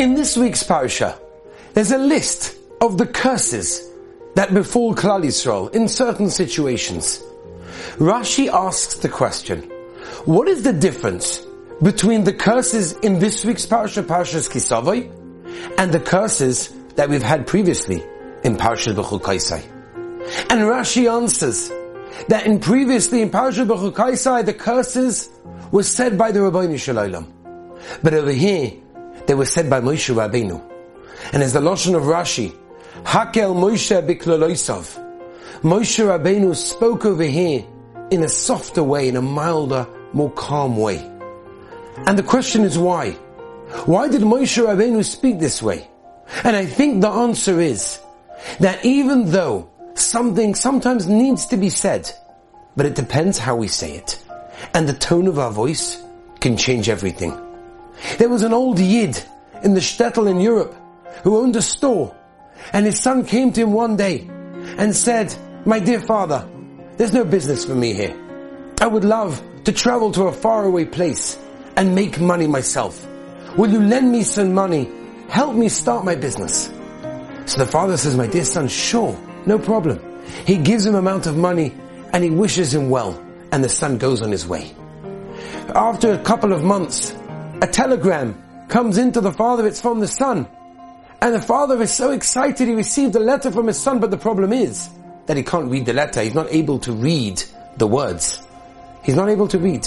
In this week's parasha, there's a list of the curses that befall Klal Yisrael in certain situations. Rashi asks the question, what is the difference between the curses in this week's parasha, Parashas Kisavai, and the curses that we've had previously in Parashas Bechukaisai? And Rashi answers that in previously in Parashas Bechukaisai, the curses were said by the Ribono Shel Olam. But over here, they were said by Moshe Rabbeinu. And as the Lashon of Rashi, Hakel Moshe Bikloloisav, Moshe Rabbeinu spoke over here in a softer way, in a milder, more calm way. And the question is why? Why did Moshe Rabbeinu speak this way? And I think the answer is that even though something sometimes needs to be said, but it depends how we say it. And the tone of our voice can change everything. There was an old Yid in the shtetl in Europe who owned a store and his son came to him one day and said, my dear father, there's no business for me here. I would love to travel to a faraway place and make money myself. Will you lend me some money? Help me start my business. So the father says, my dear son, sure, no problem. He gives him amount of money and he wishes him well and the son goes on his way. After a couple of months, a telegram comes into the father, it's from the son. And the father is so excited he received a letter from his son, but the problem is that he can't read the letter. He's not able to read the words. He's not able to read.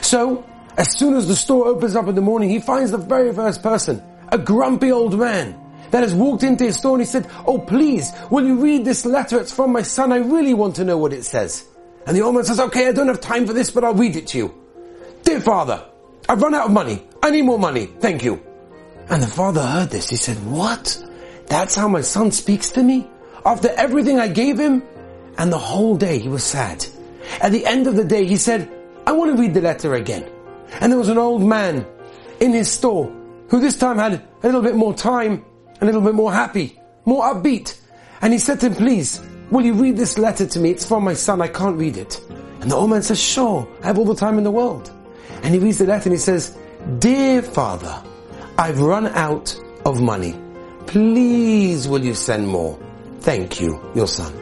So, as soon as the store opens up in the morning, he finds the very first person, a grumpy old man, that has walked into his store and he said, Oh please, will you read this letter? It's from my son. I really want to know what it says. And the old man says, okay, I don't have time for this, but I'll read it to you. Dear father, I've run out of money. I need more money. Thank you. And the father heard this. He said, what? That's how my son speaks to me? After everything I gave him? And the whole day he was sad. At the end of the day he said, I want to read the letter again. And there was an old man in his store who this time had a little bit more time, a little bit more happy, more upbeat. And he said to him, please, will you read this letter to me? It's from my son. I can't read it. And the old man says, sure, I have all the time in the world. And he reads the letter and he says, Dear Father, I've run out of money. Please will you send more? Thank you, your son.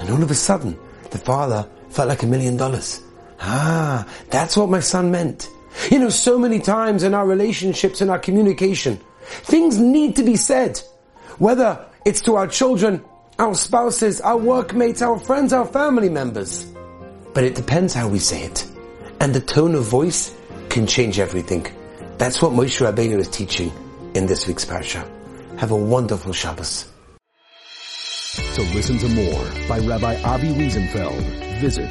And all of a sudden, the father felt like a million dollars. Ah, that's what my son meant. You know, so many times in our relationships, in our communication, things need to be said. Whether it's to our children, our spouses, our workmates, our friends, our family members. But it depends how we say it. And the tone of voice can change everything. That's what Moshe Rabbeinu is teaching in this week's parsha. Have a wonderful Shabbos. To listen to more by Rabbi Avi Wiesenfeld, visit